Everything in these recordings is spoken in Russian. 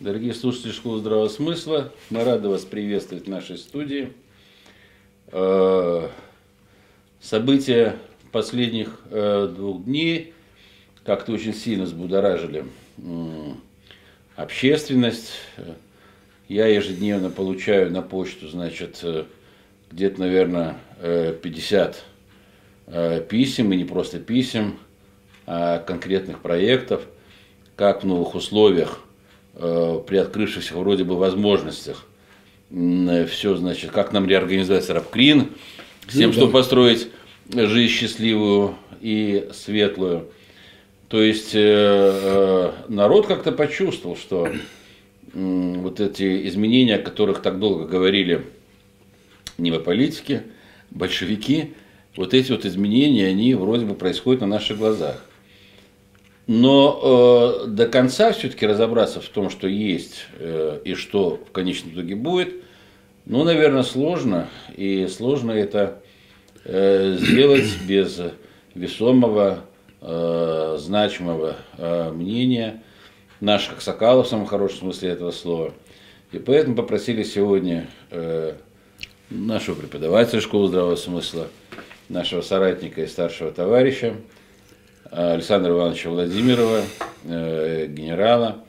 Дорогие слушатели Школы Здравого Смысла, мы рады вас приветствовать в нашей студии. Э, события последних э, двух дней как-то очень сильно взбудоражили общественность. Я ежедневно получаю на почту, значит, э, где-то, наверное, 50 писем, и не просто писем, а конкретных проектов, как в новых условиях, при открывшихся вроде бы возможностях, все, значит, как нам реорганизовать Рабкрин, с тем, ну, чтобы построить жизнь счастливую и светлую. То есть э, э, народ как-то почувствовал, что э, вот эти изменения, о которых так долго говорили политике, большевики, вот эти вот изменения, они вроде бы происходят на наших глазах. Но э, до конца все-таки разобраться в том, что есть э, и что в конечном итоге будет, ну, наверное, сложно. И сложно это Э, сделать без весомого, э, значимого э, мнения наших аксакалов в самом хорошем смысле этого слова. И поэтому попросили сегодня нашего преподавателя школы здравого смысла, нашего соратника и старшего товарища Александра Ивановича Владимирова, генерала,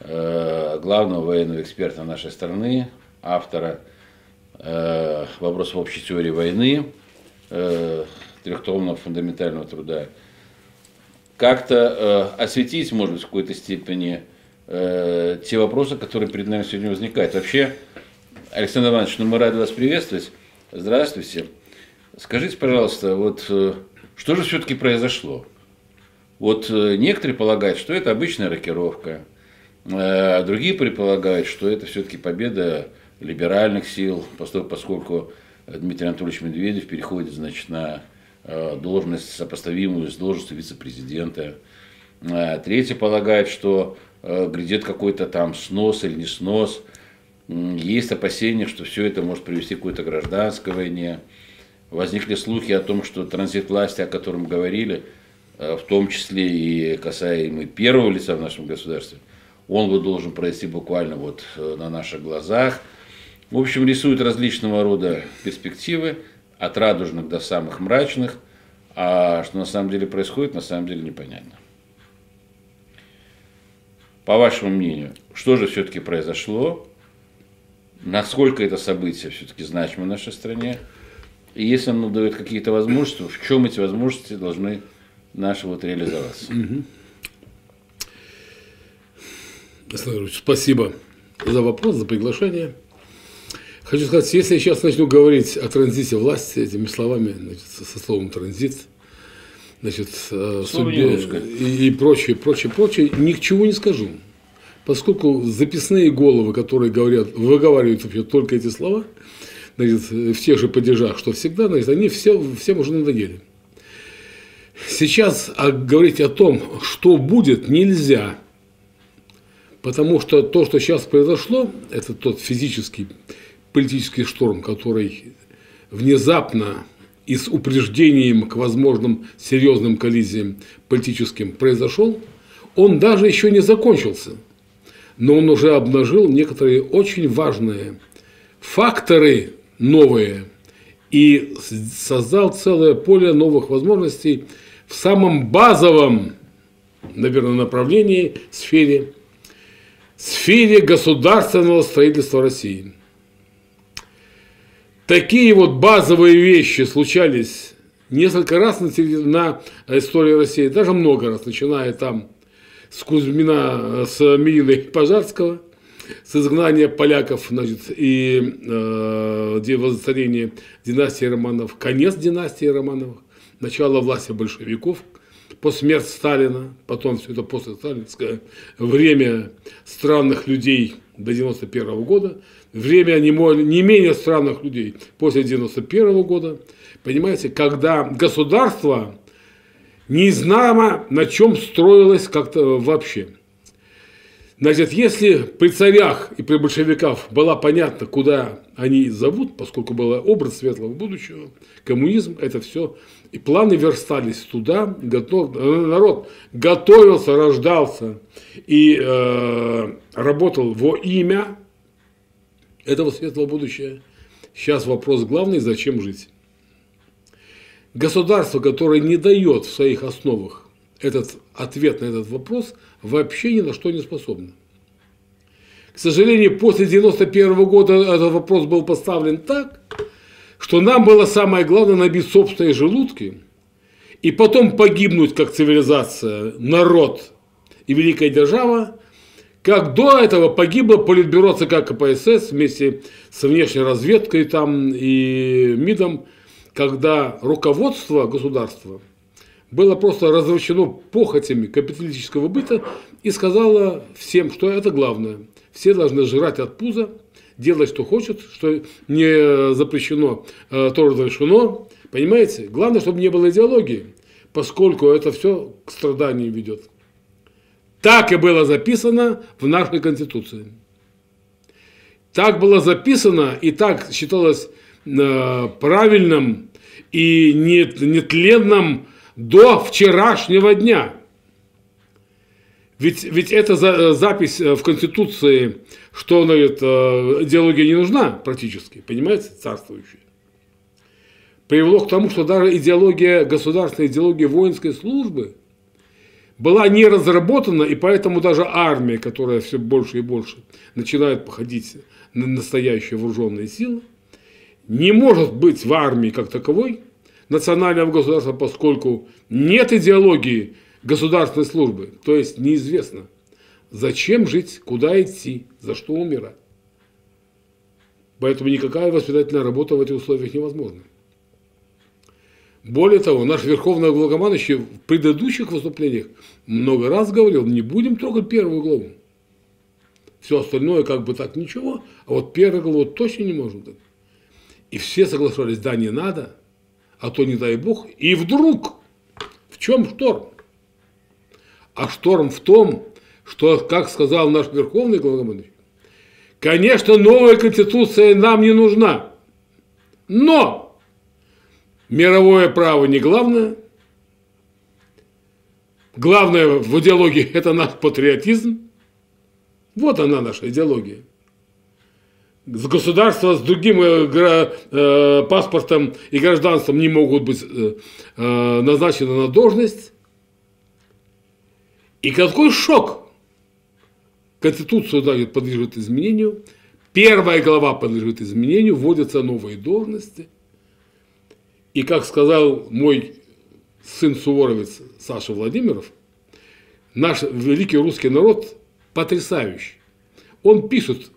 главного военного эксперта нашей страны, автора вопросов общей теории войны, э, трехтомного фундаментального труда, как-то э, осветить, может быть, в какой-то степени э, те вопросы, которые перед нами сегодня возникают. Вообще, Александр Иванович, ну мы рады вас приветствовать. Здравствуйте. Скажите, пожалуйста, вот э, что же все-таки произошло? Вот э, некоторые полагают, что это обычная рокировка, а другие предполагают, что это все-таки победа либеральных сил, поскольку Дмитрий Анатольевич Медведев переходит значит, на э, должность, сопоставимую с должностью вице-президента. Третий полагает, что э, грядет какой-то там снос или не снос. Есть опасения, что все это может привести к какой-то гражданской войне. Возникли слухи о том, что транзит власти, о котором говорили, э, в том числе и касаемый первого лица в нашем государстве, он вот должен пройти буквально вот на наших глазах – в общем, рисуют различного рода перспективы, от радужных до самых мрачных, а что на самом деле происходит, на самом деле непонятно. По вашему мнению, что же все-таки произошло? Насколько это событие все-таки значимо в нашей стране? И если оно дает какие-то возможности, в чем эти возможности должны наши вот реализоваться? Спасибо за вопрос, за приглашение. Хочу сказать, если я сейчас начну говорить о транзите власти этими словами, значит, со словом транзит, значит, судьбе и, и прочее, прочее, прочее, ни к чему не скажу. Поскольку записные головы, которые говорят, выговаривают вообще только эти слова, значит, в тех же падежах, что всегда, значит, они все, всем уже надоели. Сейчас а говорить о том, что будет, нельзя. Потому что то, что сейчас произошло, это тот физический политический шторм, который внезапно и с упреждением к возможным серьезным коллизиям политическим произошел, он даже еще не закончился. Но он уже обнажил некоторые очень важные факторы новые и создал целое поле новых возможностей в самом базовом, наверное, направлении, сфере, сфере государственного строительства России – Такие вот базовые вещи случались несколько раз на, на истории России, даже много раз, начиная там с Кузьмина, с Милы Пожарского, с изгнания поляков значит, и э, воцарения династии Романов, конец династии Романовых, начало власти большевиков, по смерти Сталина, потом все это после сталинское время странных людей до 91 года, время не, не менее странных людей после 91 года, понимаете, когда государство не знамо на чем строилось как-то вообще. Значит, если при царях и при большевиках было понятно, куда они зовут, поскольку был образ светлого будущего, коммунизм, это все, и планы верстались туда, готов, народ готовился, рождался, и э, работал во имя этого светлого будущего. Сейчас вопрос главный, зачем жить? Государство, которое не дает в своих основах этот ответ на этот вопрос, вообще ни на что не способно. К сожалению, после 91 года этот вопрос был поставлен так, что нам было самое главное набить собственные желудки и потом погибнуть как цивилизация, народ и великая держава, как до этого погибло Политбюро ЦК КПСС вместе с внешней разведкой там и МИДом, когда руководство государства было просто развращено похотями капиталистического быта и сказала всем, что это главное. Все должны жрать от пуза, делать, что хочет, что не запрещено, э, то разрешено. Понимаете? Главное, чтобы не было идеологии, поскольку это все к страданиям ведет. Так и было записано в нашей Конституции. Так было записано и так считалось э, правильным и нетленным до вчерашнего дня. Ведь, ведь эта за, запись в Конституции, что она, говорит, э, идеология не нужна практически, понимаете, царствующая, привело к тому, что даже идеология, государственная идеология воинской службы была не разработана, и поэтому даже армия, которая все больше и больше начинает походить на настоящие вооруженные силы, не может быть в армии как таковой национального государства, поскольку нет идеологии государственной службы. То есть неизвестно, зачем жить, куда идти, за что умирать. Поэтому никакая воспитательная работа в этих условиях невозможна. Более того, наш Верховный Главнокомандующий в предыдущих выступлениях много раз говорил, не будем трогать первую главу. Все остальное как бы так ничего, а вот первую главу точно не можем. И все соглашались, да, не надо, а то не дай бог. И вдруг, в чем шторм? А шторм в том, что, как сказал наш Верховный Главнокомандующий, конечно, новая конституция нам не нужна, но мировое право не главное, главное в идеологии – это наш патриотизм, вот она наша идеология. С государства с другим э, э, паспортом и гражданством не могут быть э, назначены на должность. И какой шок! Конституция да, подлежит изменению, первая глава подлежит изменению, вводятся новые должности. И как сказал мой сын Суворовец Саша Владимиров, наш великий русский народ потрясающий. Он пишет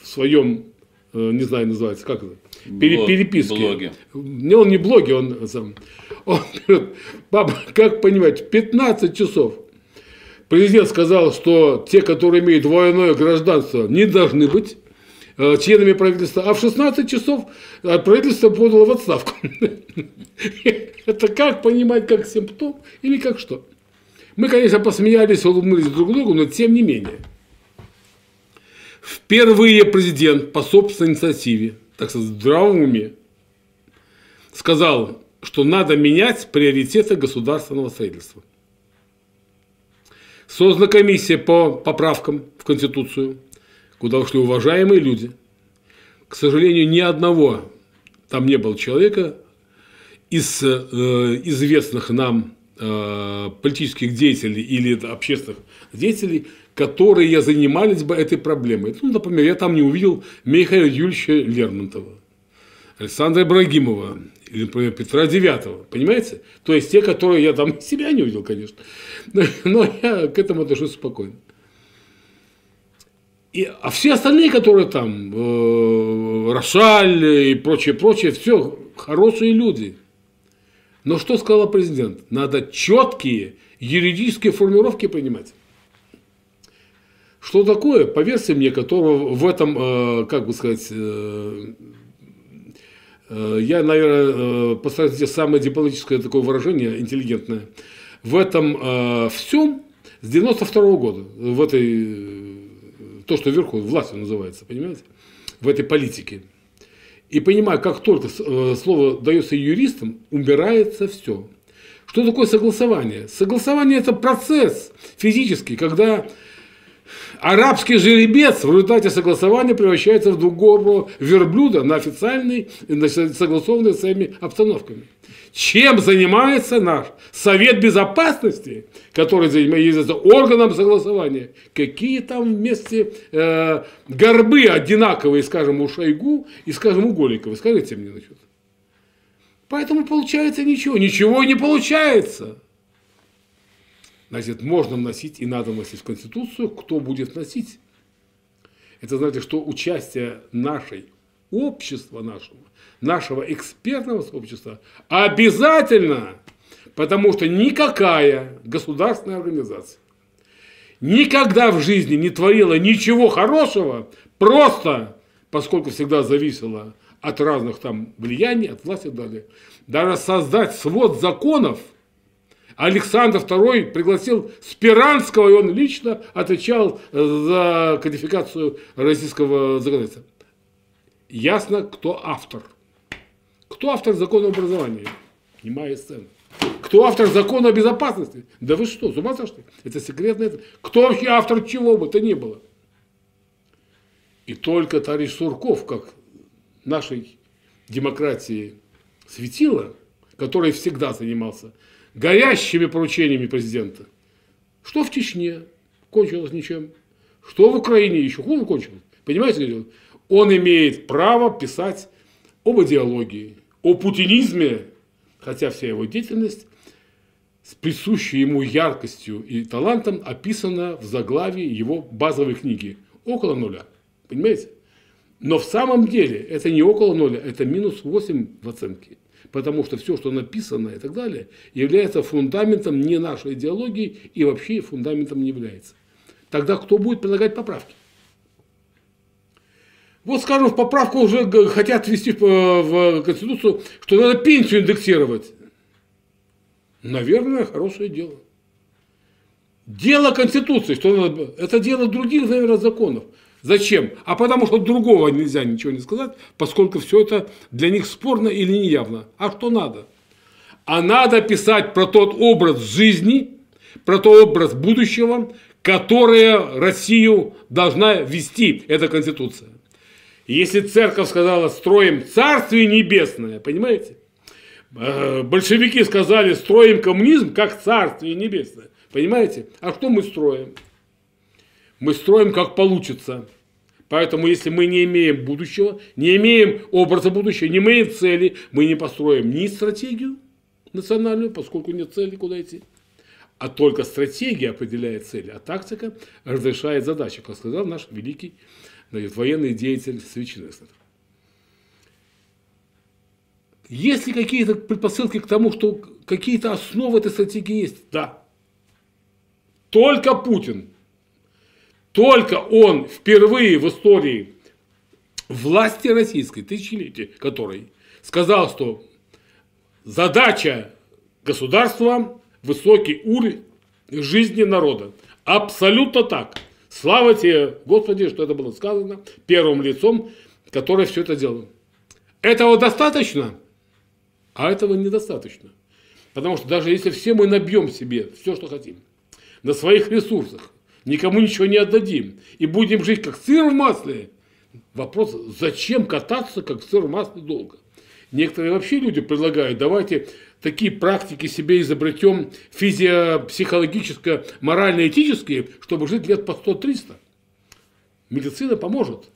в своем, э, не знаю, называется, как это, Блог, переписке. Блоге. Не, он не блоге, он сам. Он говорит, папа, как понимать, 15 часов. Президент сказал, что те, которые имеют двойное гражданство, не должны быть э, членами правительства, а в 16 часов правительство подало в отставку. Это как понимать, как симптом или как что? Мы, конечно, посмеялись, улыбнулись друг другу, но тем не менее – Впервые президент по собственной инициативе, так сказать, здравом уме, сказал, что надо менять приоритеты государственного строительства. Создана комиссия по поправкам в Конституцию, куда ушли уважаемые люди. К сожалению, ни одного там не было человека из э, известных нам э, политических деятелей или общественных деятелей, которые занимались бы этой проблемой. Ну, например, я там не увидел Михаила Юрьевича Лермонтова, Александра Ибрагимова, или, например, Петра Девятого, понимаете? То есть те, которые я там себя не увидел, конечно, но, но я к этому отношусь спокойно. И, а все остальные, которые там, э, Рошаль и прочее, прочее, все хорошие люди. Но что сказал президент? Надо четкие юридические формулировки принимать. Что такое, по версии мне, которого в этом, э, как бы сказать, э, я, наверное, постараюсь здесь самое дипломатическое такое выражение, интеллигентное, в этом всем с 92 -го года, в этой, то, что вверху, властью называется, понимаете, в этой политике. И понимаю, как только слово дается юристам, убирается все. Что такое согласование? Согласование – это процесс физический, когда Арабский жеребец в результате согласования превращается в двугорбого верблюда на официальной, на согласованной своими обстановками. Чем занимается наш Совет Безопасности, который занимается органом согласования? Какие там вместе э, горбы одинаковые, скажем, у Шойгу и, скажем, у Голикова? Скажите мне насчет. Поэтому получается ничего. Ничего не получается. Значит, можно вносить и надо вносить в Конституцию, кто будет носить. Это значит, что участие нашей общества нашего, нашего экспертного сообщества обязательно, потому что никакая государственная организация никогда в жизни не творила ничего хорошего, просто поскольку всегда зависела от разных там влияний, от власти и далее. Даже создать свод законов – Александр II пригласил Спиранского, и он лично отвечал за кодификацию российского законодательства. Ясно, кто автор. Кто автор закона образования? Немая сцена. Кто автор закона о безопасности? Да вы что, с ума сошли? Это секретно. Кто вообще автор чего бы то ни было? И только товарищ Сурков, как нашей демократии светило, который всегда занимался горящими поручениями президента. Что в Чечне? Кончилось ничем. Что в Украине еще хуже кончилось. Понимаете, он имеет право писать об идеологии, о путинизме, хотя вся его деятельность с присущей ему яркостью и талантом описана в заглавии его базовой книги «Около нуля». Понимаете? Но в самом деле это не около нуля, это минус 8 в оценке потому что все, что написано и так далее, является фундаментом не нашей идеологии и вообще фундаментом не является. Тогда кто будет предлагать поправки? Вот, скажем, в поправку уже хотят ввести в Конституцию, что надо пенсию индексировать. Наверное, хорошее дело. Дело Конституции, что надо, это дело других, наверное, законов. Зачем? А потому что другого нельзя ничего не сказать, поскольку все это для них спорно или неявно. А что надо? А надо писать про тот образ жизни, про тот образ будущего, которое Россию должна вести эта Конституция. Если церковь сказала, строим Царствие Небесное, понимаете? Э, большевики сказали, строим коммунизм как Царствие Небесное. Понимаете? А что мы строим? Мы строим как получится. Поэтому, если мы не имеем будущего, не имеем образа будущего, не имеем цели, мы не построим ни стратегию национальную, поскольку нет цели, куда идти, а только стратегия определяет цели, а тактика разрешает задачи, как сказал наш великий значит, военный деятель Свечинесов. Есть ли какие-то предпосылки к тому, что какие-то основы этой стратегии есть? Да. Только Путин только он впервые в истории власти российской, тысячелетия которой, сказал, что задача государства – высокий уровень жизни народа. Абсолютно так. Слава тебе, Господи, что это было сказано первым лицом, которое все это делало. Этого достаточно, а этого недостаточно. Потому что даже если все мы набьем себе все, что хотим, на своих ресурсах, никому ничего не отдадим. И будем жить как сыр в масле. Вопрос, зачем кататься как сыр в масле долго? Некоторые вообще люди предлагают, давайте такие практики себе изобретем физиопсихологическо, морально-этические, чтобы жить лет по 100-300. Медицина поможет.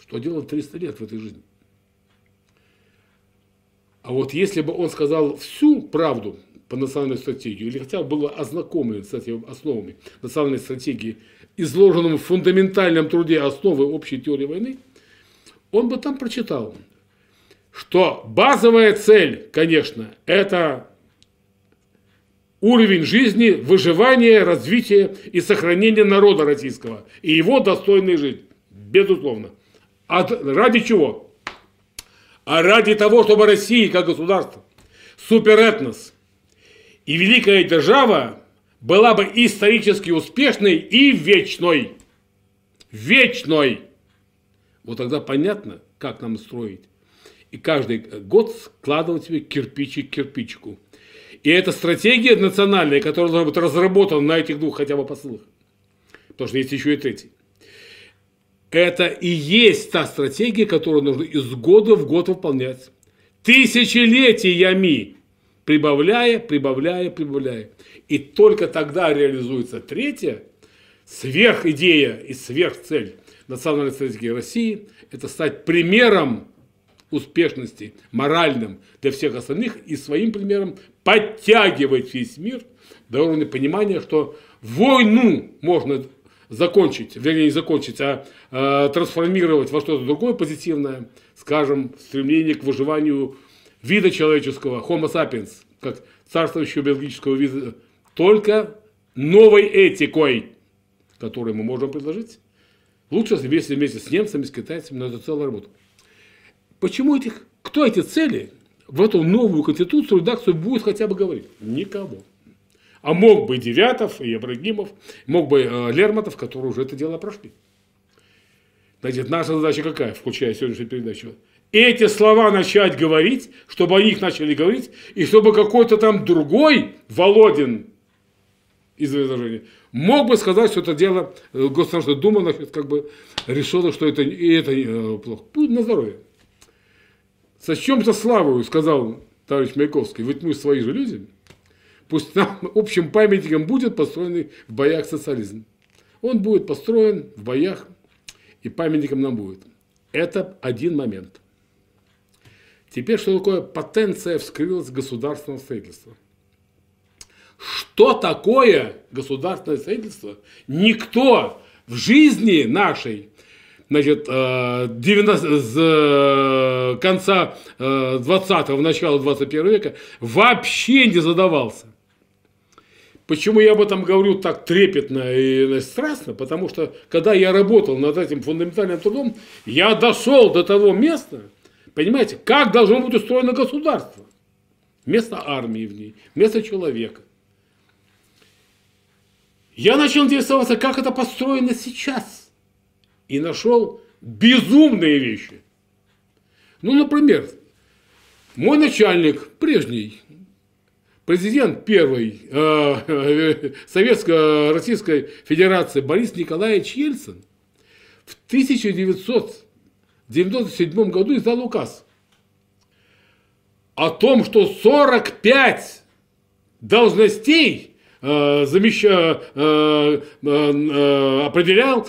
Что делать 300 лет в этой жизни? А вот если бы он сказал всю правду, по национальной стратегии, или хотя бы было ознакомлен с этими основами национальной стратегии, изложенным в фундаментальном труде «Основы общей теории войны», он бы там прочитал, что базовая цель, конечно, это уровень жизни, выживание, развитие и сохранение народа российского и его достойной жизни. Безусловно. А ради чего? А ради того, чтобы Россия как государство, суперэтнос – и великая держава была бы исторически успешной и вечной. Вечной. Вот тогда понятно, как нам строить. И каждый год складывать себе кирпичик к кирпичику. И эта стратегия национальная, которая должна быть разработана на этих двух хотя бы посылах, потому что есть еще и третий. Это и есть та стратегия, которую нужно из года в год выполнять. Тысячелетиями, прибавляя, прибавляя, прибавляя. И только тогда реализуется третья сверхидея и сверхцель национальной стратегии России – это стать примером успешности, моральным для всех остальных и своим примером подтягивать весь мир до уровня понимания, что войну можно закончить, вернее не закончить, а э, трансформировать во что-то другое позитивное, скажем, стремление к выживанию вида человеческого, Homo sapiens, как царствующего биологического вида, только новой этикой, которую мы можем предложить. Лучше вместе, вместе с немцами, с китайцами, но это целая работа. Почему этих, кто эти цели в эту новую конституцию, редакцию будет хотя бы говорить? Никого. А мог бы Девятов и Ибрагимов, мог бы э, Лермонтов, которые уже это дело прошли. Значит, наша задача какая, включая сегодняшнюю передачу? Эти слова начать говорить, чтобы о них начали говорить, и чтобы какой-то там другой Володин из изложения мог бы сказать, что это дело э, Государственная Дума значит, как бы решила, что это, и это э, плохо. Будет на здоровье. Со чем-то славою, сказал товарищ Маяковский, ведь мы свои же люди. Пусть нам общим памятником будет построенный в боях социализм. Он будет построен в боях, и памятником нам будет. Это один момент. Теперь, что такое потенция вскрылась государственного строительства? Что такое государственное строительство? Никто в жизни нашей значит, 90, э, с э, конца 20-го, начала 21 века вообще не задавался. Почему я об этом говорю так трепетно и страстно? Потому что, когда я работал над этим фундаментальным трудом, я дошел до того места, понимаете, как должно быть устроено государство. Место армии в ней, место человека. Я начал интересоваться, как это построено сейчас. И нашел безумные вещи. Ну, например, мой начальник прежний, президент первой э, Советско-Российской Федерации Борис Николаевич Ельцин в 1997 году издал указ о том, что 45 должностей э, замеща, э, э, определял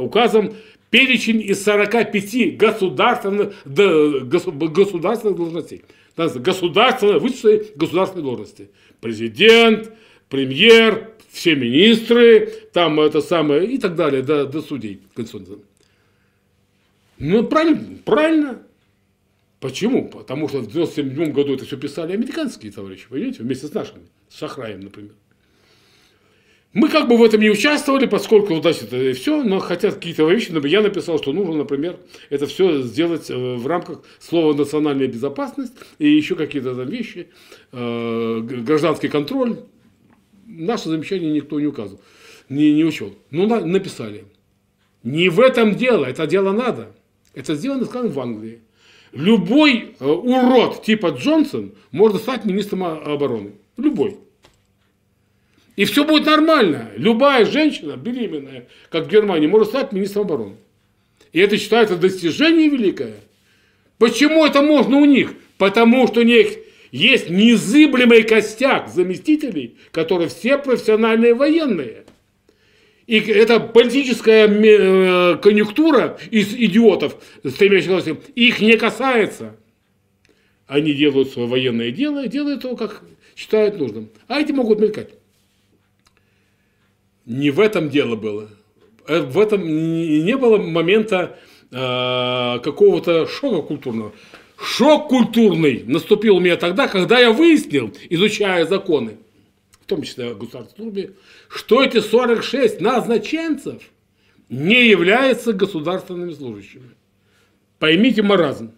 указом перечень из 45 государственных, государственных должностей государственные, высшие государственные должности. Президент, премьер, все министры, там это самое и так далее, до, до судей конституционных. Ну, правильно, правильно. Почему? Потому что в 97 году это все писали американские товарищи, понимаете, вместе с нашими, с Шахраем, например. Мы как бы в этом не участвовали, поскольку вот это и все, но хотят какие-то вещи, но я написал, что нужно, например, это все сделать э, в рамках слова национальная безопасность и еще какие-то там вещи, э, гражданский контроль. Наше замечание никто не указывал, не, не учел. Ну, написали. Не в этом дело, это дело надо. Это сделано, скажем, в Англии. Любой э, урод типа Джонсон может стать министром обороны. Любой. И все будет нормально. Любая женщина беременная, как в Германии, может стать министром обороны. И это считается достижение великое. Почему это можно у них? Потому что у них есть незыблемый костяк заместителей, которые все профессиональные военные. И эта политическая э, конъюнктура из идиотов, стремящихся их не касается. Они делают свое военное дело делают его, как считают нужным. А эти могут мелькать. Не в этом дело было. Э, в этом не было момента э, какого-то шока культурного. Шок культурный наступил у меня тогда, когда я выяснил, изучая законы, том числе о государственной что эти 46 назначенцев не являются государственными служащими. Поймите маразм.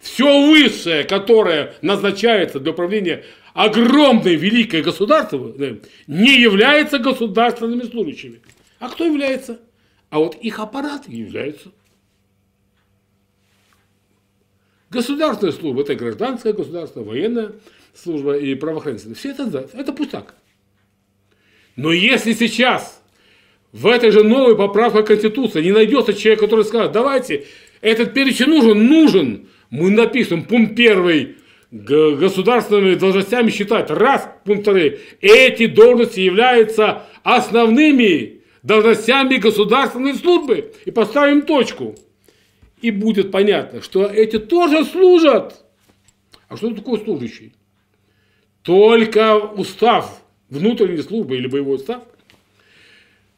Все высшее, которое назначается для управления огромное великое государство не является государственными служащими. А кто является? А вот их аппарат является. Государственная служба – это гражданское государство, военная служба и правоохранительная. Все это, это пустяк. Но если сейчас в этой же новой поправке Конституции не найдется человек, который скажет, давайте, этот перечень нужен, нужен, мы напишем пункт первый, государственными должностями считать. Раз, пункт второй, эти должности являются основными должностями государственной службы. И поставим точку. И будет понятно, что эти тоже служат. А что такое служащий? Только устав внутренней службы или боевой устав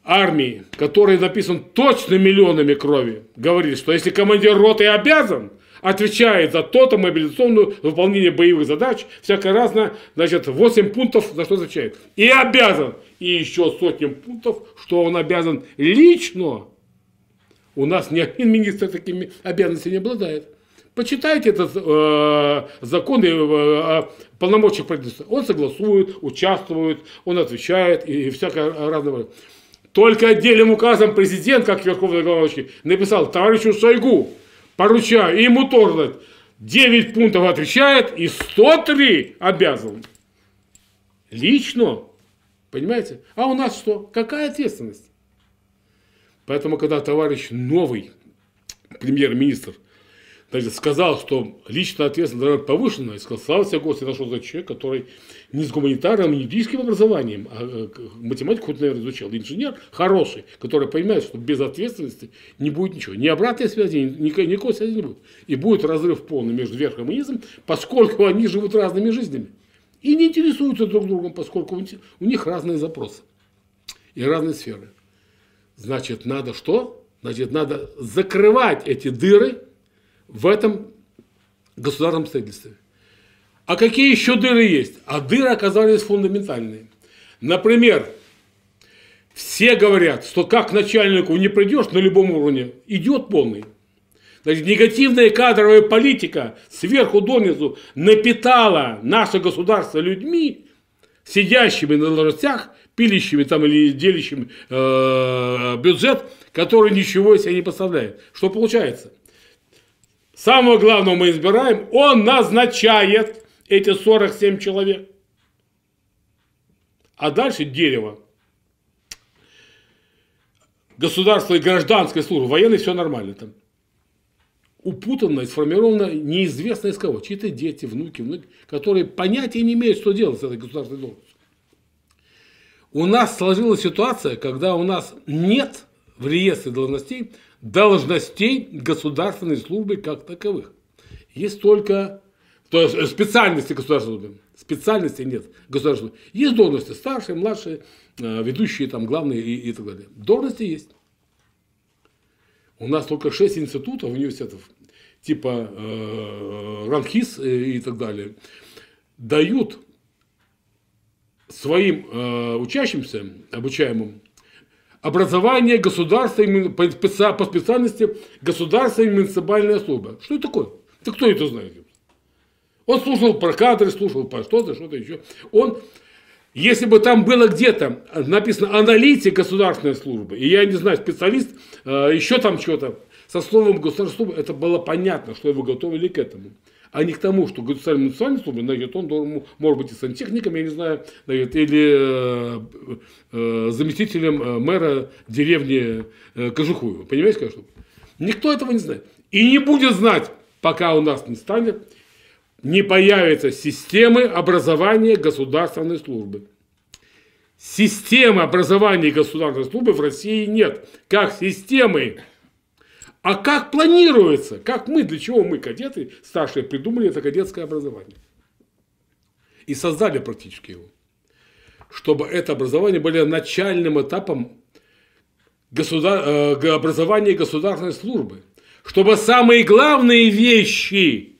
армии, который написан точно миллионами крови, говорит, что если командир роты обязан, отвечает за то-то мобилизационное выполнение боевых задач, всякое разное, значит, 8 пунктов за что отвечает. И обязан, и еще сотни пунктов, что он обязан лично. У нас ни один министр такими обязанностями не обладает. Почитайте этот э, закон э, полномочия правительства. Он согласует, участвует, он отвечает и, и всякое разное. Только отдельным указом президент, как Верховный главнокомандующий, написал товарищу Шойгу, поручаю, ему тоже 9 пунктов отвечает и 103 обязан. Лично. Понимаете? А у нас что? Какая ответственность? Поэтому, когда товарищ новый премьер-министр – значит, сказал, что личная ответственность повышена, и сказал, слава тебе, Господи, нашел за человек, который не с гуманитарным, не юридическим образованием, а э, математику хоть, наверное, изучал, инженер хороший, который понимает, что без ответственности не будет ничего. Ни обратной связи, ни, никакой связи не будет. И будет разрыв полный между верхом и низом, поскольку они живут разными жизнями. И не интересуются друг другом, поскольку у них разные запросы и разные сферы. Значит, надо что? Значит, надо закрывать эти дыры, в этом государственном строительстве. А какие еще дыры есть? А дыры оказались фундаментальные. Например, все говорят, что как начальнику не придешь на любом уровне, идет полный. Значит, негативная кадровая политика сверху донизу напитала наше государство людьми, сидящими на должностях, пилящими там или делящими э, бюджет, который ничего себе не поставляет. Что получается? Самого главного мы избираем, он назначает эти 47 человек. А дальше дерево. Государство и гражданская служба, военный все нормально там. Упутанно, сформировано неизвестно из кого. Чьи-то дети, внуки, внуки, которые понятия не имеют, что делать с этой государственной должностью. У нас сложилась ситуация, когда у нас нет в реестре должностей должностей государственной службы как таковых. Есть только то есть э, специальности государственной службы. Специальностей нет государственной. Есть должности старшие, младшие, э, ведущие, там, главные и, и так далее. Должности есть. У нас только шесть институтов, университетов, типа э, РАНХИС и, и так далее, дают своим э, учащимся, обучаемым, образование государства по специальности государственная муниципальная служба. Что это такое? Да кто это знает? Он слушал про кадры, слушал про что-то, что-то еще. Он, если бы там было где-то написано аналитик государственной службы, и я не знаю, специалист, э, еще там что-то, со словом государственной службы, это было понятно, что его готовили к этому а не к тому, что государственный муниципальный служба, значит, он должен, может быть, и сантехником, я не знаю, значит, или э, э, заместителем э, мэра деревни э, Кожухуева. Понимаете, конечно? Никто этого не знает. И не будет знать, пока у нас не станет, не появится системы образования государственной службы. Системы образования государственной службы в России нет. Как системы а как планируется? Как мы, для чего мы, кадеты, старшие, придумали это кадетское образование? И создали практически его. Чтобы это образование было начальным этапом государ... Э, образования государственной службы. Чтобы самые главные вещи,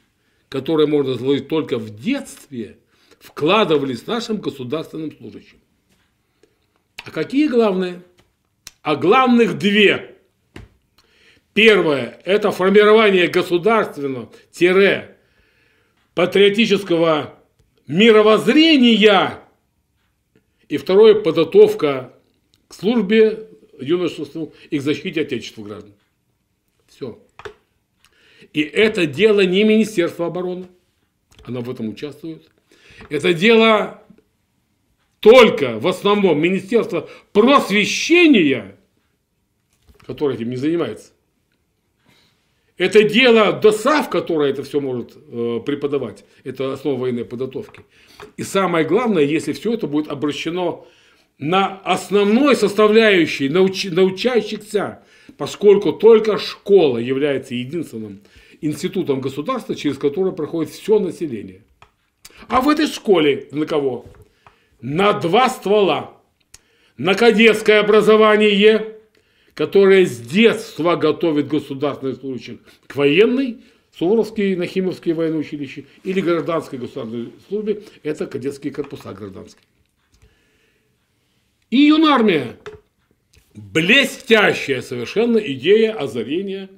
которые можно заложить только в детстве, вкладывались нашим государственным служащим. А какие главные? А главных две – Первое – это формирование государственного-патриотического мировоззрения. И второе – подготовка к службе юношеству и к защите Отечества граждан. Все. И это дело не Министерства обороны. Она в этом участвует. Это дело только в основном Министерство просвещения, которое этим не занимается, это дело ДОСАВ, которое это все может э, преподавать. Это основа военной подготовки. И самое главное, если все это будет обращено на основной составляющей науч, научающихся, поскольку только школа является единственным институтом государства, через которое проходит все население. А в этой школе на кого? На два ствола. На кадетское образование которая с детства готовит государственных служащих к военной, Суворовские, Нахимовские военные училища или гражданской государственной службе, это кадетские корпуса гражданские. И юнармия. Блестящая совершенно идея озарения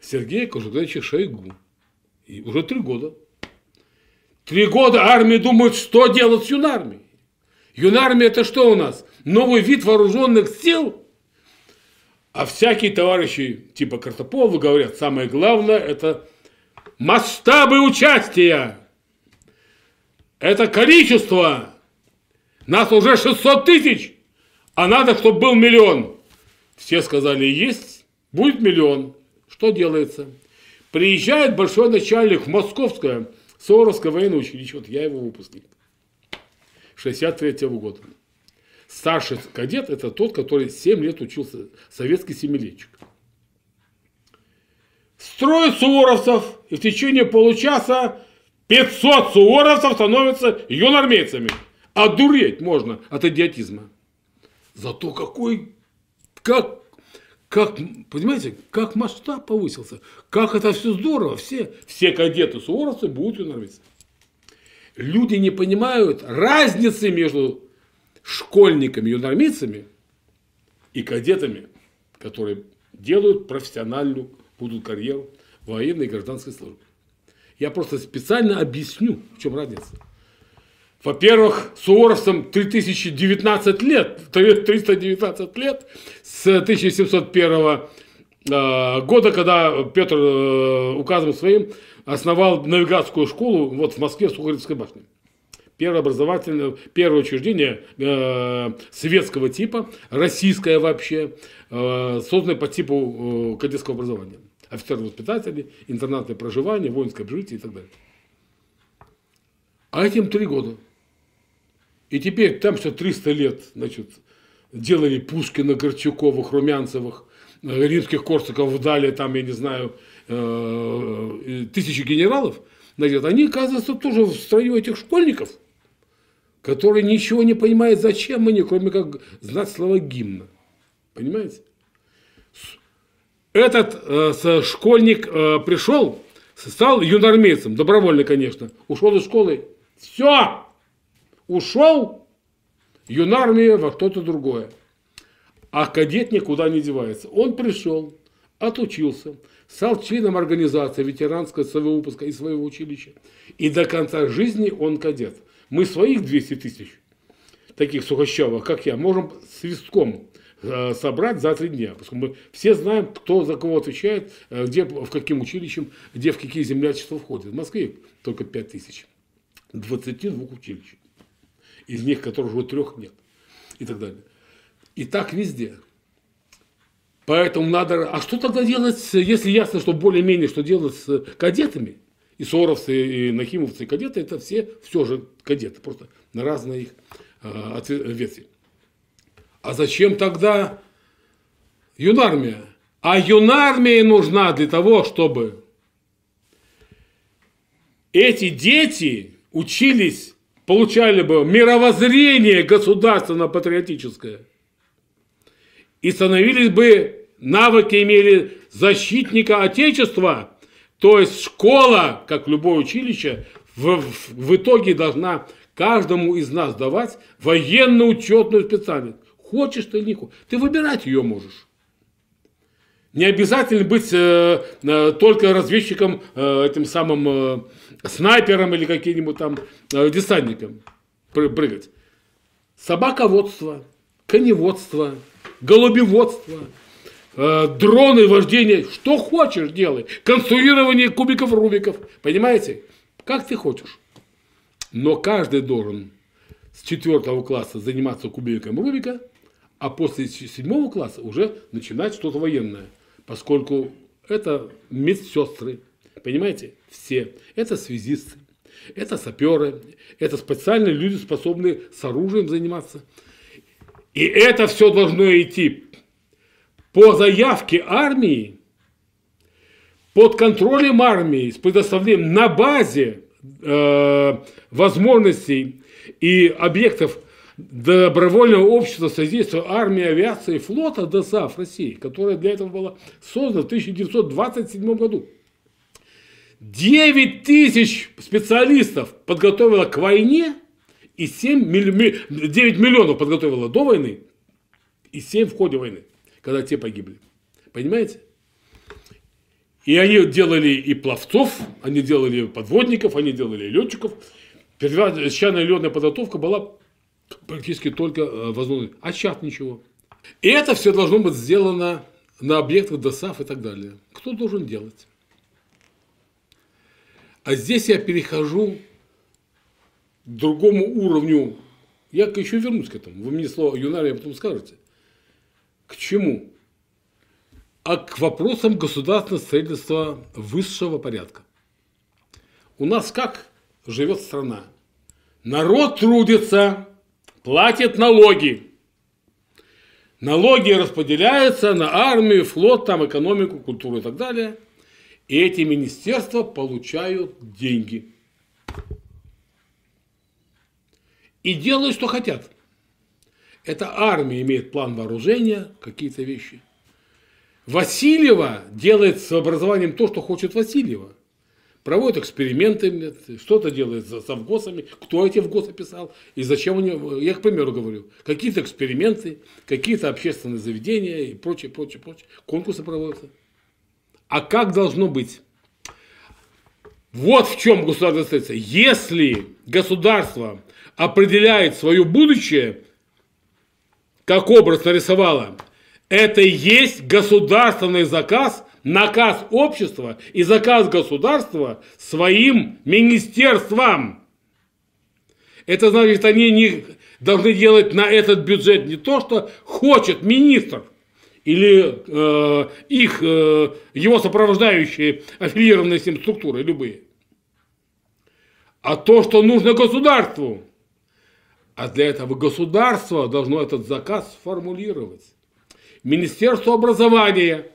Сергея Кожугевича Шойгу. И уже три года. Три года армия думает, что делать с юнармией. Юнармия это что у нас? Новый вид вооруженных сил – а всякие товарищи типа Картополова говорят, самое главное это масштабы участия. Это количество. Нас уже 600 тысяч, а надо, чтобы был миллион. Все сказали, есть, будет миллион. Что делается? Приезжает большой начальник в Московское Суворовское военное училище, вот я его выпускник, 63 -го года. Старший кадет – это тот, который 7 лет учился, советский семилетчик. Строят суворовцев, и в течение получаса 500 суворовцев становятся юнармейцами. Одуреть можно от идиотизма. Зато какой, как, как, понимаете, как масштаб повысился, как это все здорово, все, все кадеты суворовцы будут юнармейцами. Люди не понимают разницы между школьниками, юнормицами и кадетами, которые делают профессиональную, будут карьеру военной и гражданской службе. Я просто специально объясню, в чем разница. Во-первых, суворовцам 3019 лет, 319 лет с 1701 э, года, когда Петр э, указом своим основал навигатскую школу вот в Москве в Сухаревской башне первое образовательное, первое учреждение э, светского типа, российское вообще, э, созданное по типу э, кадетского образования. Офицеры-воспитатели, интернатное проживание, воинское общежитие и так далее. А этим три года. И теперь там все 300 лет, значит, делали Пушкина, Горчаковых, Румянцевых, э, римских корсаков вдали, там, я не знаю, э, тысячи генералов, значит, они, оказывается, тоже в строю этих школьников – который ничего не понимает, зачем они, кроме как знать слова гимна. Понимаете? Этот э, школьник э, пришел, стал юнормейцем, добровольно, конечно, ушел из школы. Все! Ушел юнармия во что-то другое. А кадет никуда не девается. Он пришел, отучился, стал членом организации ветеранского своего выпуска и своего училища. И до конца жизни он кадет. Мы своих 200 тысяч, таких сухощавых, как я, можем свистком э, собрать за три дня. Что мы все знаем, кто за кого отвечает, э, где, в каким училищем, где в какие землячества входят. В Москве только 5 тысяч. 22 училищ. Из них, которых уже трех нет. И так далее. И так везде. Поэтому надо... А что тогда делать, если ясно, что более-менее, что делать с кадетами? И соровцы, и нахимовцы, и кадеты, это все, все же кадеты, просто на разные их э, ветви. А зачем тогда юнармия? А юнармия нужна для того, чтобы эти дети учились, получали бы мировоззрение государственно-патриотическое и становились бы, навыки имели защитника Отечества то есть школа, как любое училище, в, в, итоге должна каждому из нас давать военно-учетную специальность. Хочешь ты или не. Ты выбирать ее можешь. Не обязательно быть э, э, только разведчиком, э, этим самым э, снайпером или каким-нибудь там э, десантником прыгать. Собаководство, коневодство, голубеводство – э, дроны, вождение, что хочешь делай. Конструирование кубиков Рубиков, понимаете? Как ты хочешь. Но каждый должен с четвертого класса заниматься кубиком Рубика, а после седьмого класса уже начинать что-то военное, поскольку это медсестры, понимаете, все, это связисты, это саперы, это специальные люди, способные с оружием заниматься. И это все должно идти по заявке армии, под контролем армии, с предоставлением на базе э, возможностей и объектов добровольного общества содействия армии, авиации флота ДСАФ России, которое для этого было создано в 1927 году. 9 тысяч специалистов подготовила к войне, и 7 милли... 9 миллионов подготовила до войны, и 7 в ходе войны, когда те погибли. Понимаете? И они делали и пловцов, они делали подводников, они делали летчиков. Первоначальная летная подготовка была практически только э, возможно. А сейчас ничего. И это все должно быть сделано на объектах ДОСАФ и так далее. Кто должен делать? А здесь я перехожу к другому уровню. Я еще вернусь к этому. Вы мне слово юнаре потом скажете. К чему? А к вопросам государственного строительства высшего порядка. У нас как живет страна? Народ трудится, платит налоги. Налоги распределяются на армию, флот, там, экономику, культуру и так далее – и эти министерства получают деньги. И делают, что хотят. Это армия имеет план вооружения, какие-то вещи. Васильева делает с образованием то, что хочет Васильева. Проводит эксперименты, что-то делает с вгосами, кто эти вгосы писал и зачем они, я к примеру говорю, какие-то эксперименты, какие-то общественные заведения и прочее, прочее, прочее. Конкурсы проводятся. А как должно быть? Вот в чем государство остается. Если государство определяет свое будущее, как образ нарисовало, это и есть государственный заказ, наказ общества и заказ государства своим министерствам. Это значит, они не должны делать на этот бюджет не то, что хочет министр, или э, их, э, его сопровождающие аффилированные с ним структуры, любые, а то, что нужно государству. А для этого государство должно этот заказ сформулировать. Министерство образования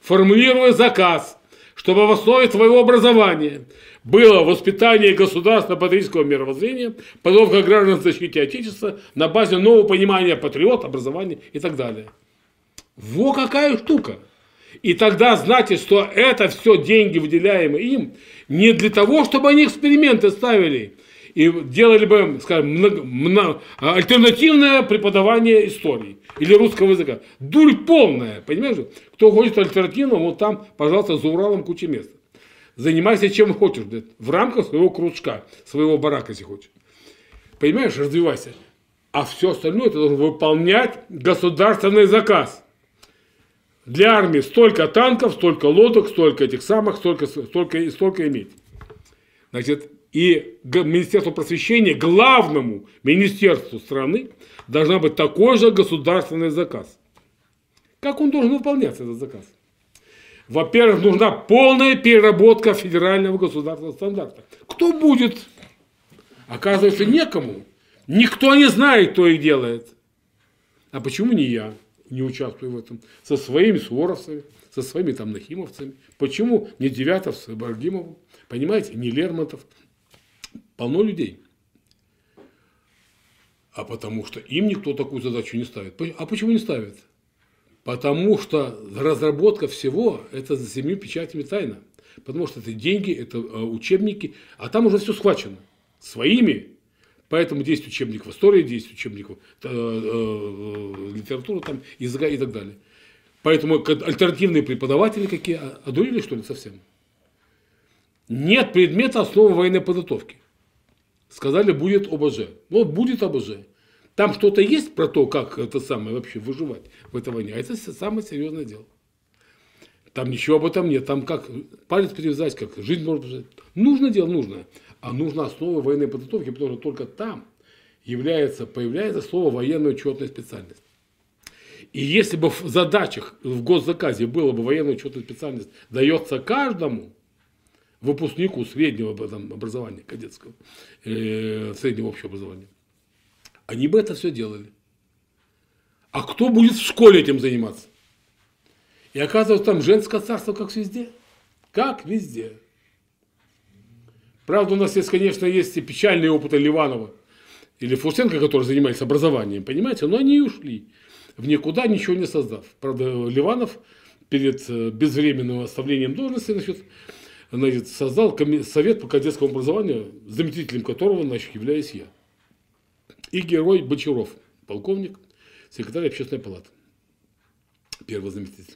формулирует заказ, чтобы в основе твоего образования было воспитание государственного патриотического мировоззрения, подготовка граждан к защите Отечества на базе нового понимания патриот, образования и так далее. Во какая штука! И тогда знайте, что это все деньги, выделяемые им, не для того, чтобы они эксперименты ставили и делали бы, скажем, много, много, альтернативное преподавание истории или русского языка. Дурь полная, понимаешь? Кто хочет альтернативного, вот там, пожалуйста, за Уралом куча места. Занимайся чем хочешь, в рамках своего кружка, своего барака, если хочешь. Понимаешь, развивайся. А все остальное ты должен выполнять государственный заказ. Для армии столько танков, столько лодок, столько этих самых, столько, столько столько иметь. Значит, и Министерство просвещения, главному министерству страны, должна быть такой же государственный заказ. Как он должен выполняться, этот заказ? Во-первых, нужна полная переработка федерального государственного стандарта. Кто будет? Оказывается, некому. Никто не знает, кто их делает. А почему не я? не участвую в этом, со своими суворовцами, со своими там нахимовцами. Почему не Девятов с Ибрагимовым, понимаете, не Лермонтов. Полно людей. А потому что им никто такую задачу не ставит. А почему не ставит? Потому что разработка всего – это за семью печатями тайна. Потому что это деньги, это э, учебники, а там уже все схвачено. Своими Поэтому 10 учебников истории, 10 учебников э, э, литературы, там, языка и так далее. Поэтому альтернативные преподаватели какие, а, одурили что ли совсем? Нет предмета основы военной подготовки. Сказали, будет ОБЖ. Вот будет ОБЖ. Там что-то есть про то, как это самое вообще выживать в этой войне. А это самое серьезное дело. Там ничего об этом нет. Там как палец перевязать, как жизнь может жить. Нужно дело, нужно а нужна основа военной подготовки, потому что только там является, появляется слово военная учетная специальность. И если бы в задачах в госзаказе было бы военная учетная специальность дается каждому выпускнику среднего образования кадетского, э, среднего общего образования, они бы это все делали. А кто будет в школе этим заниматься? И оказывается, там женское царство, как везде. Как везде. Правда, у нас есть, конечно, есть и печальные опыты Ливанова или Фурсенко, которые занимались образованием, понимаете, но они и ушли в никуда, ничего не создав. Правда, Ливанов перед э, безвременным оставлением должности значит, значит, создал совет по кадетскому образованию, заместителем которого значит, являюсь я. И герой Бочаров, полковник, секретарь общественной палаты, первый заместитель.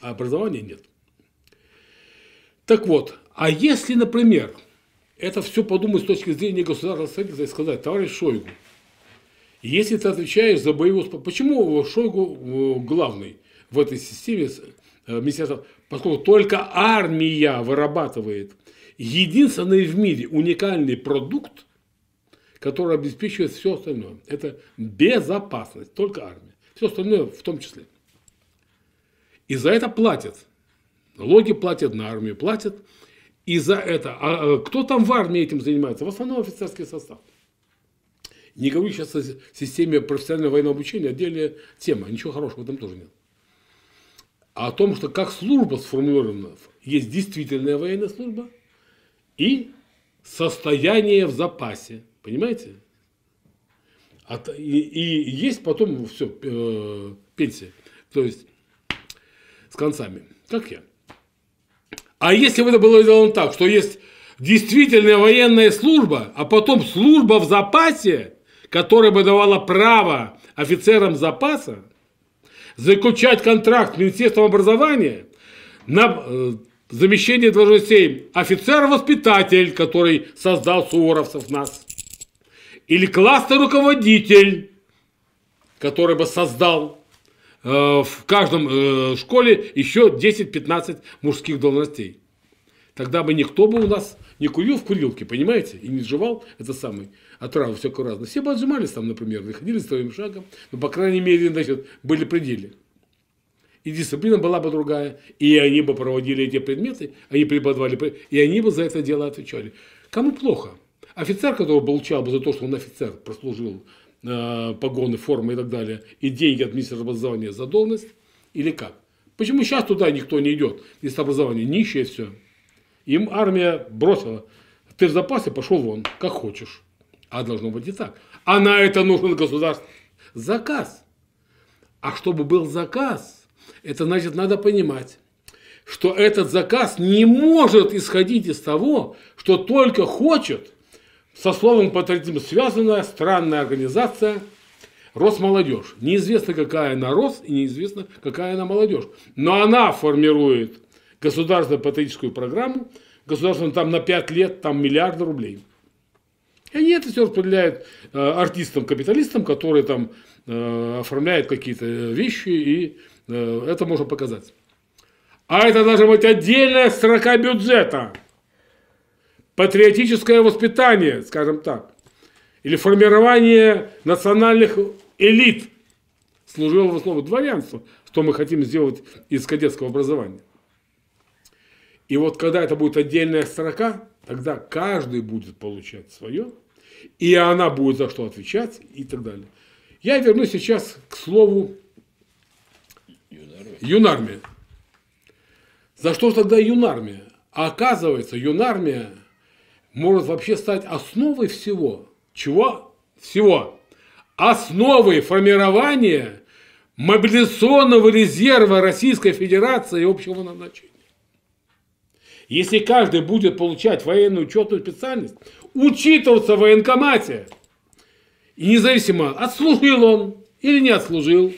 А образования нет. Так вот, а если, например, это все подумать с точки зрения государственного совета и сказать, товарищ Шойгу, если ты отвечаешь за боевую... Почему Шойгу э, главный в этой системе э, министерства? Поскольку только армия вырабатывает единственный в мире уникальный продукт, который обеспечивает все остальное. Это безопасность, только армия. Все остальное в том числе. И за это платят. Налоги платят, на армию платят. И за это. А, а кто там в армии этим занимается? В основном офицерский состав. Не говорю сейчас о системе профессионального военного обучения, отдельная тема. Ничего хорошего этом тоже нет. А о том, что как служба сформулирована, есть действительная военная служба и состояние в запасе. Понимаете? От, и, и есть потом все, э, пенсия. То есть с концами, как я. А если бы это было сделано так, что есть действительная военная служба, а потом служба в запасе, которая бы давала право офицерам запаса заключать контракт с Министерством образования на э, замещение должностей офицер-воспитатель, который создал суворовцев нас, или классный руководитель, который бы создал э, в каждом э, школе еще 10-15 мужских должностей. Тогда бы никто бы у нас не курил в курилке, понимаете, и не жевал это самый отраву всякую разную. Все бы отжимались там, например, выходили своим шагом, но, по крайней мере, значит, были пределы. И дисциплина была бы другая, и они бы проводили эти предметы, они преподавали, и они бы за это дело отвечали. Кому плохо? Офицер, который получал бы за то, что он офицер, прослужил э, погоны, формы и так далее, и деньги от министра образования за должность, или как? Почему сейчас туда никто не идет? Министр образования нищее все. Им армия бросила. Ты в запасе, пошел вон, как хочешь. А должно быть и так. А на это нужен государство. Заказ. А чтобы был заказ, это значит, надо понимать, что этот заказ не может исходить из того, что только хочет со словом патриотизм связанная странная организация Росмолодежь. Неизвестно, какая она Рос, и неизвестно, какая она молодежь. Но она формирует государственную патриотическую программу, государственную там на 5 лет, там миллиарды рублей. И они это все распределяют э, артистам-капиталистам, которые там э, оформляют какие-то вещи, и э, это можно показать. А это должна быть отдельная строка бюджета. Патриотическое воспитание, скажем так. Или формирование национальных элит служило в основу дворянства, что мы хотим сделать из кадетского образования. И вот когда это будет отдельная строка, тогда каждый будет получать свое, и она будет за что отвечать и так далее. Я вернусь сейчас к слову юнармия. За что тогда юнармия? А оказывается, юнармия может вообще стать основой всего. Чего? Всего. Основой формирования мобилизационного резерва Российской Федерации и общего назначения. Если каждый будет получать военную учетную специальность, учитываться в военкомате, и независимо, отслужил он или не отслужил,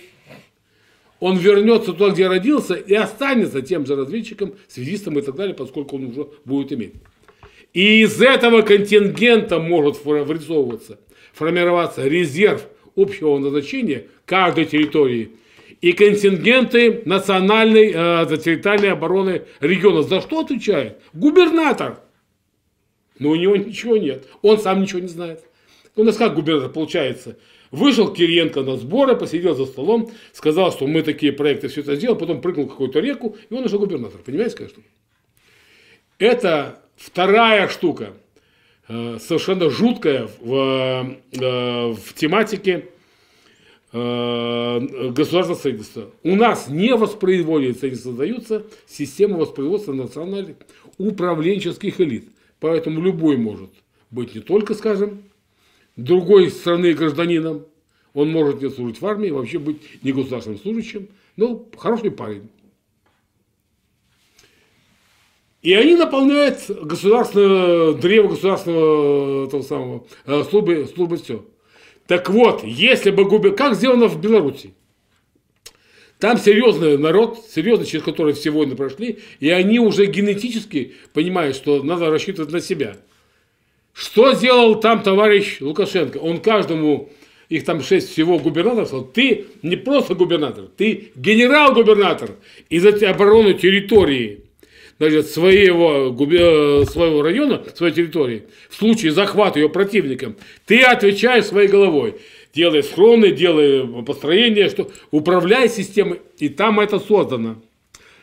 он вернется туда, где родился, и останется тем же разведчиком, связистом и так далее, поскольку он уже будет иметь. И из этого контингента может вырисовываться, формироваться резерв общего назначения каждой территории – и контингенты национальной э, территориальной обороны региона. За что отвечает? Губернатор. Но у него ничего нет. Он сам ничего не знает. У нас как губернатор получается? Вышел Кириенко на сборы, посидел за столом, сказал, что мы такие проекты все это сделали, потом прыгнул в какую-то реку, и он уже губернатор. Понимаете, штука? Это вторая штука, э, совершенно жуткая в, э, в тематике государственного строительства. У нас не воспроизводится, не создаются системы воспроизводства национальных управленческих элит. Поэтому любой может быть не только, скажем, другой страны гражданином, он может не служить в армии, вообще быть не государственным служащим, но хороший парень. И они наполняют государственное, древо государственного того самого, э, службы, службы все. Так вот, если бы губер... Как сделано в Беларуси? Там серьезный народ, серьезный, через который все войны прошли, и они уже генетически понимают, что надо рассчитывать на себя. Что сделал там товарищ Лукашенко? Он каждому, их там шесть всего губернаторов, сказал, ты не просто губернатор, ты генерал-губернатор. И за оборону территории значит, своего, э, своего района, своей территории, в случае захвата ее противником, ты отвечаешь своей головой. Делай схроны, делай построение, что управляй системой, и там это создано.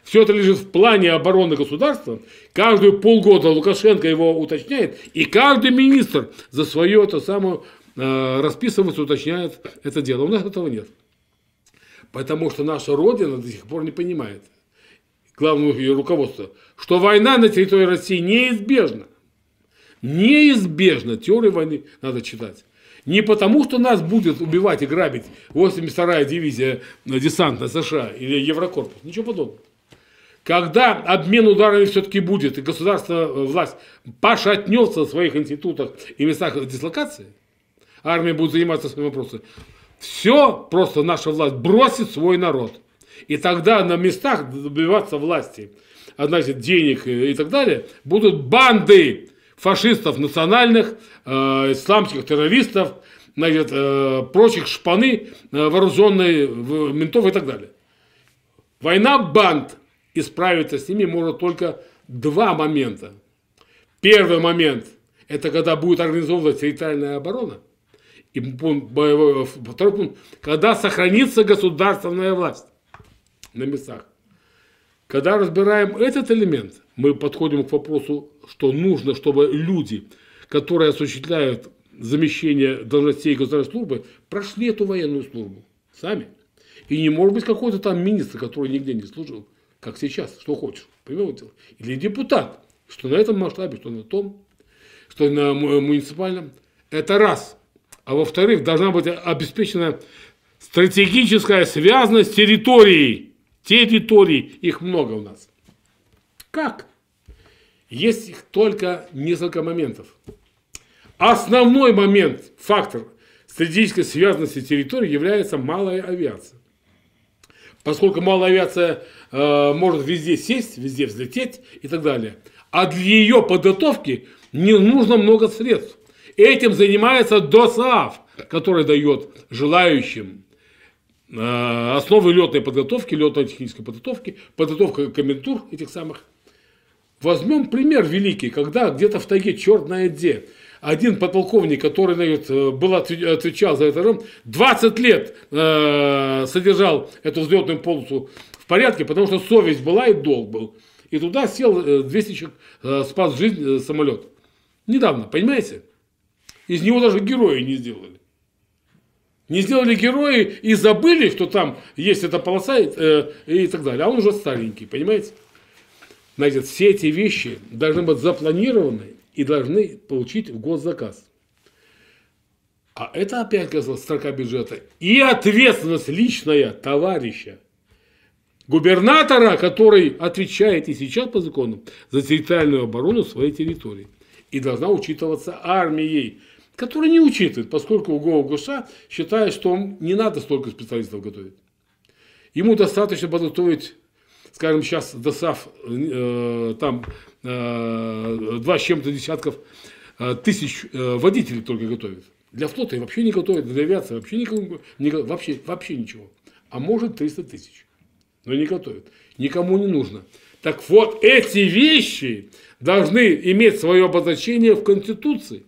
Все это лежит в плане обороны государства. Каждую полгода Лукашенко его уточняет, и каждый министр за свое это самое э, расписывается, уточняет это дело. У нас этого нет. Потому что наша Родина до сих пор не понимает, главное ее руководство, что война на территории России неизбежна. Неизбежно. Теорию войны надо читать. Не потому, что нас будет убивать и грабить 82-я дивизия десанта США или Еврокорпус. Ничего подобного. Когда обмен ударами все-таки будет, и государство, э, власть пошатнется в своих институтах и местах дислокации, армия будет заниматься своим вопросом, все просто наша власть бросит свой народ. И тогда на местах добиваться власти, а значит денег и так далее, будут банды фашистов национальных, э, исламских террористов, значит, э, прочих шпаны, э, вооруженные, ментов и так далее. Война банд – и справиться с ними может только два момента. Первый момент – это когда будет организована территориальная оборона. И второй пункт – когда сохранится государственная власть на местах. Когда разбираем этот элемент, мы подходим к вопросу, что нужно, чтобы люди, которые осуществляют замещение должностей государственной службы, прошли эту военную службу сами. И не может быть какой-то там министр, который нигде не служил, как сейчас, что хочешь, понимаете? Или депутат, что на этом масштабе, что на том, что на муниципальном. Это раз. А во-вторых, должна быть обеспечена стратегическая связанность территорией. Территорий, их много у нас. Как? Есть их только несколько моментов. Основной момент, фактор стратегической связанности территории является малая авиация. Поскольку малая авиация Э, может везде сесть, везде взлететь и так далее. А для ее подготовки не нужно много средств. Этим занимается ДОСААФ, который дает желающим основы летной подготовки, летно-технической подготовки, подготовка комендур этих самых. Возьмем пример великий, когда где-то в тайге черт знает где, один подполковник, который значит, э, был, отвечал за это, 20 лет э, содержал эту взлетную полосу в порядке, потому что совесть была и долг был. И туда сел 200 э, человек, э, спас жизнь э, самолет. Недавно, понимаете? Из него даже герои не сделали. Не сделали герои и забыли, что там есть эта полоса и, и так далее. А он уже старенький, понимаете? Значит, все эти вещи должны быть запланированы и должны получить в госзаказ. А это опять, как строка бюджета. И ответственность личная товарища губернатора, который отвечает и сейчас по закону за территориальную оборону своей территории. И должна учитываться армией, которая не учитывает, поскольку УГО считает, что не надо столько специалистов готовить. Ему достаточно подготовить, скажем, сейчас ДОСАФ э, там э, два с чем-то десятков э, тысяч э, водителей только готовит. Для флота вообще не готовит, для авиации вообще, никому, не, вообще, вообще ничего. А может 300 тысяч но не готовят. Никому не нужно. Так вот, эти вещи должны иметь свое обозначение в Конституции.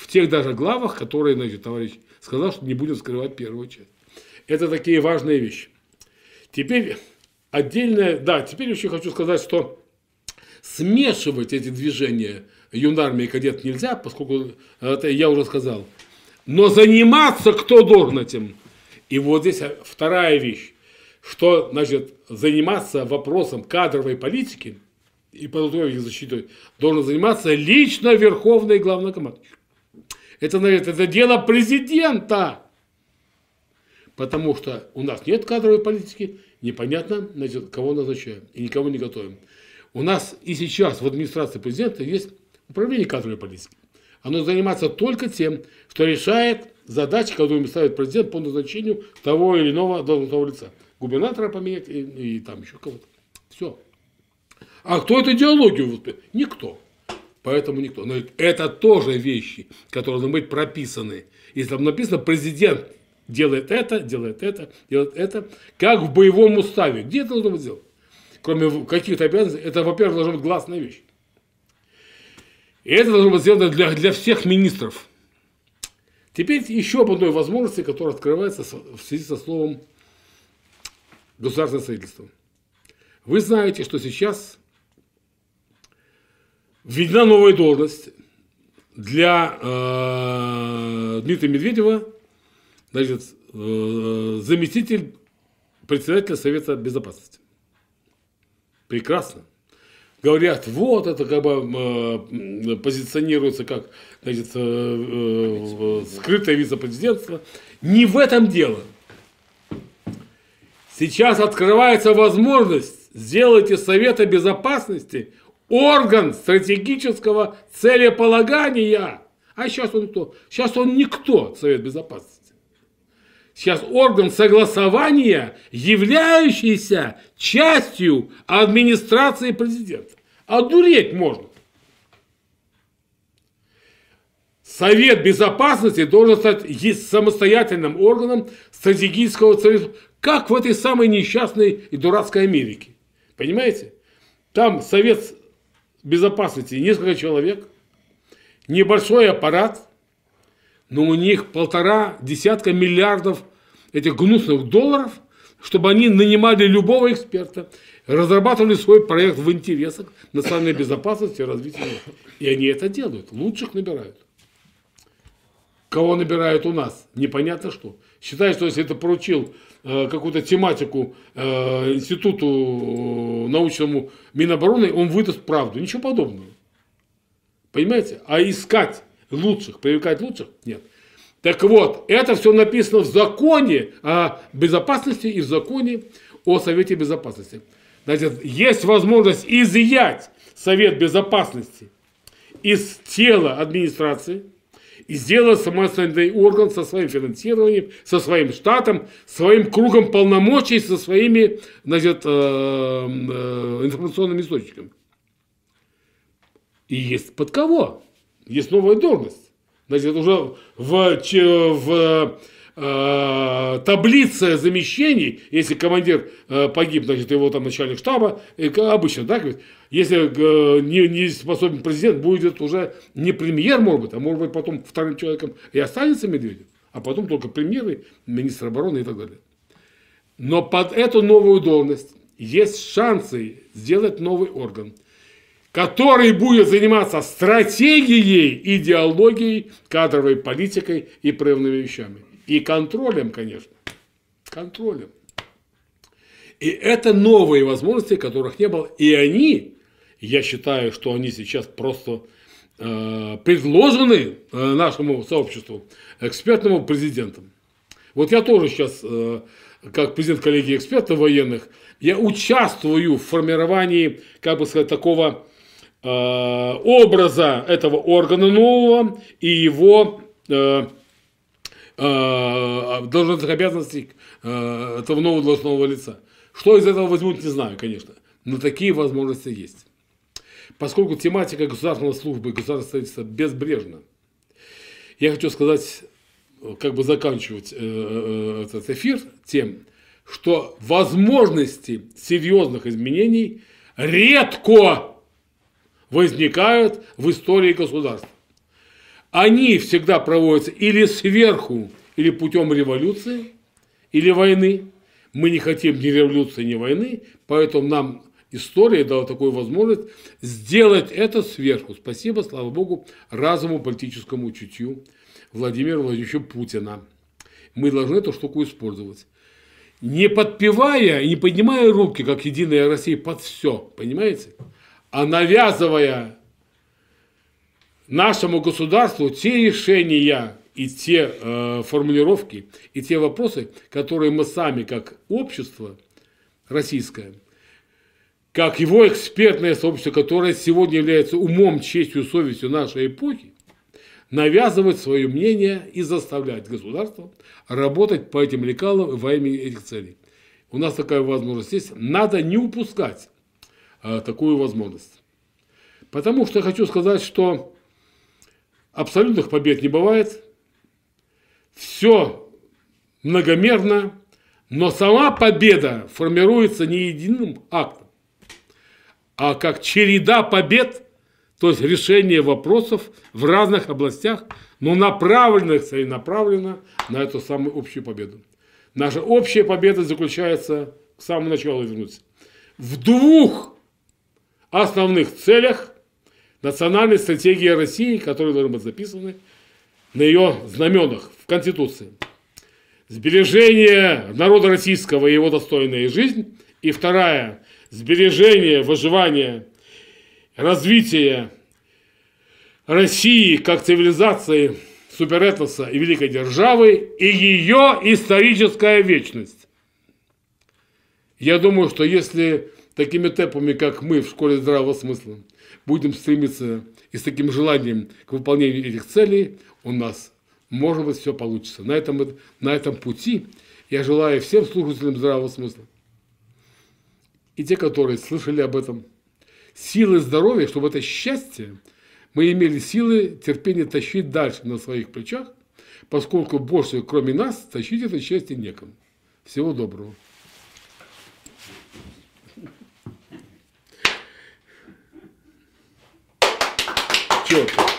В тех даже главах, которые, значит, товарищ сказал, что не будем скрывать первую часть. Это такие важные вещи. Теперь отдельное, да, теперь еще хочу сказать, что смешивать эти движения юнармии и кадет нельзя, поскольку это я уже сказал. Но заниматься кто должен этим? И вот здесь вторая вещь, что значит заниматься вопросом кадровой политики и подготовки защиты должен заниматься лично верховный главнокомандующий. Это, значит, это дело президента. Потому что у нас нет кадровой политики, непонятно, значит, кого назначаем и никого не готовим. У нас и сейчас в администрации президента есть управление кадровой политики. Оно занимается только тем, что решает задачи, которые ставит президент по назначению того или иного должностного лица. Губернатора поменять и, и там еще кого-то. Все. А кто эту идеологию воспитывает? Никто. Поэтому никто. Но это тоже вещи, которые должны быть прописаны. Если там написано президент делает это, делает это, делает это, как в боевом уставе. Где это должно быть сделано? Кроме каких-то обязанностей, это, во-первых, должна быть гласная вещь. И это должно быть сделано для, для всех министров. Теперь еще об одной возможности, которая открывается в связи со словом государственное строительство. Вы знаете, что сейчас введена новая должность для э, Дмитрия Медведева, значит, э, заместитель председателя Совета Безопасности. Прекрасно. Говорят, вот это как бы э, позиционируется как значит, э, э, скрытое вице-президентство. Не в этом дело. Сейчас открывается возможность сделать из Совета Безопасности орган стратегического целеполагания. А сейчас он кто? Сейчас он никто, Совет Безопасности. Сейчас орган согласования, являющийся частью администрации президента. Одуреть можно. Совет Безопасности должен стать самостоятельным органом стратегического целеполагания, как в этой самой несчастной и дурацкой Америке. Понимаете? Там Совет безопасности несколько человек, небольшой аппарат, но у них полтора десятка миллиардов этих гнусных долларов, чтобы они нанимали любого эксперта, разрабатывали свой проект в интересах национальной безопасности и развития. И они это делают, лучших набирают. Кого набирают у нас? Непонятно что. Считаю, что если это поручил Э, какую-то тематику э, институту э, научному Минобороны, он выдаст правду. Ничего подобного. Понимаете? А искать лучших, привлекать лучших? Нет. Так вот, это все написано в законе о безопасности и в законе о Совете Безопасности. Значит, есть возможность изъять Совет Безопасности из тела администрации – и сделать самостоятельный орган со своим финансированием, со своим штатом, своим кругом полномочий, со своими значит, э, э, информационными источниками. И есть под кого? Есть новая должность. Значит, уже в, в э, таблице замещений, если командир э, погиб, значит, его там начальник штаба, обычно, да, если э, не, не способен президент, будет уже не премьер, может быть, а может быть потом вторым человеком и останется Медведев, а потом только премьеры, министр обороны и так далее. Но под эту новую должность есть шансы сделать новый орган, который будет заниматься стратегией, идеологией, кадровой политикой и правильными вещами. И контролем, конечно. Контролем. И это новые возможности, которых не было. И они, я считаю, что они сейчас просто э, предложены э, нашему сообществу экспертному президентом. Вот я тоже сейчас, э, как президент коллегии экспертов военных, я участвую в формировании, как бы сказать, такого э, образа этого органа нового и его э, э, должностных обязанностей э, этого нового должностного лица. Что из этого возьмут, не знаю, конечно. Но такие возможности есть. Поскольку тематика государственной службы и государственного строительства безбрежна, я хочу сказать, как бы заканчивать э, э, этот эфир тем, что возможности серьезных изменений редко возникают в истории государства. Они всегда проводятся или сверху, или путем революции, или войны. Мы не хотим ни революции, ни войны, поэтому нам история дала такую возможность сделать это сверху. Спасибо, слава богу, разуму, политическому чутью Владимира Владимировича Путина. Мы должны эту штуку использовать. Не подпевая и не поднимая руки, как Единая Россия, под все, понимаете? А навязывая нашему государству те решения и те э, формулировки, и те вопросы, которые мы сами, как общество российское, как его экспертное сообщество, которое сегодня является умом, честью, совестью нашей эпохи, навязывать свое мнение и заставлять государство работать по этим лекалам во имя этих целей. У нас такая возможность есть. Надо не упускать а, такую возможность. Потому что хочу сказать, что абсолютных побед не бывает. Все многомерно, но сама победа формируется не единым актом, а как череда побед, то есть решение вопросов в разных областях, но направленных целенаправленно на эту самую общую победу. Наша общая победа заключается, к самому началу вернуться, в двух основных целях национальной стратегии России, которые должны быть записаны на ее знаменах в Конституции. Сбережение народа российского и его достойная жизнь. И вторая – сбережение, выживание, развитие России как цивилизации, суперэтноса и великой державы и ее историческая вечность. Я думаю, что если такими темпами, как мы в школе здравого смысла, будем стремиться и с таким желанием к выполнению этих целей, у нас, может быть, все получится. На этом, на этом пути я желаю всем слушателям здравого смысла и те, которые слышали об этом, силы здоровья, чтобы это счастье мы имели силы терпение тащить дальше на своих плечах, поскольку больше, кроме нас, тащить это счастье некому. Всего доброго. Kyoto.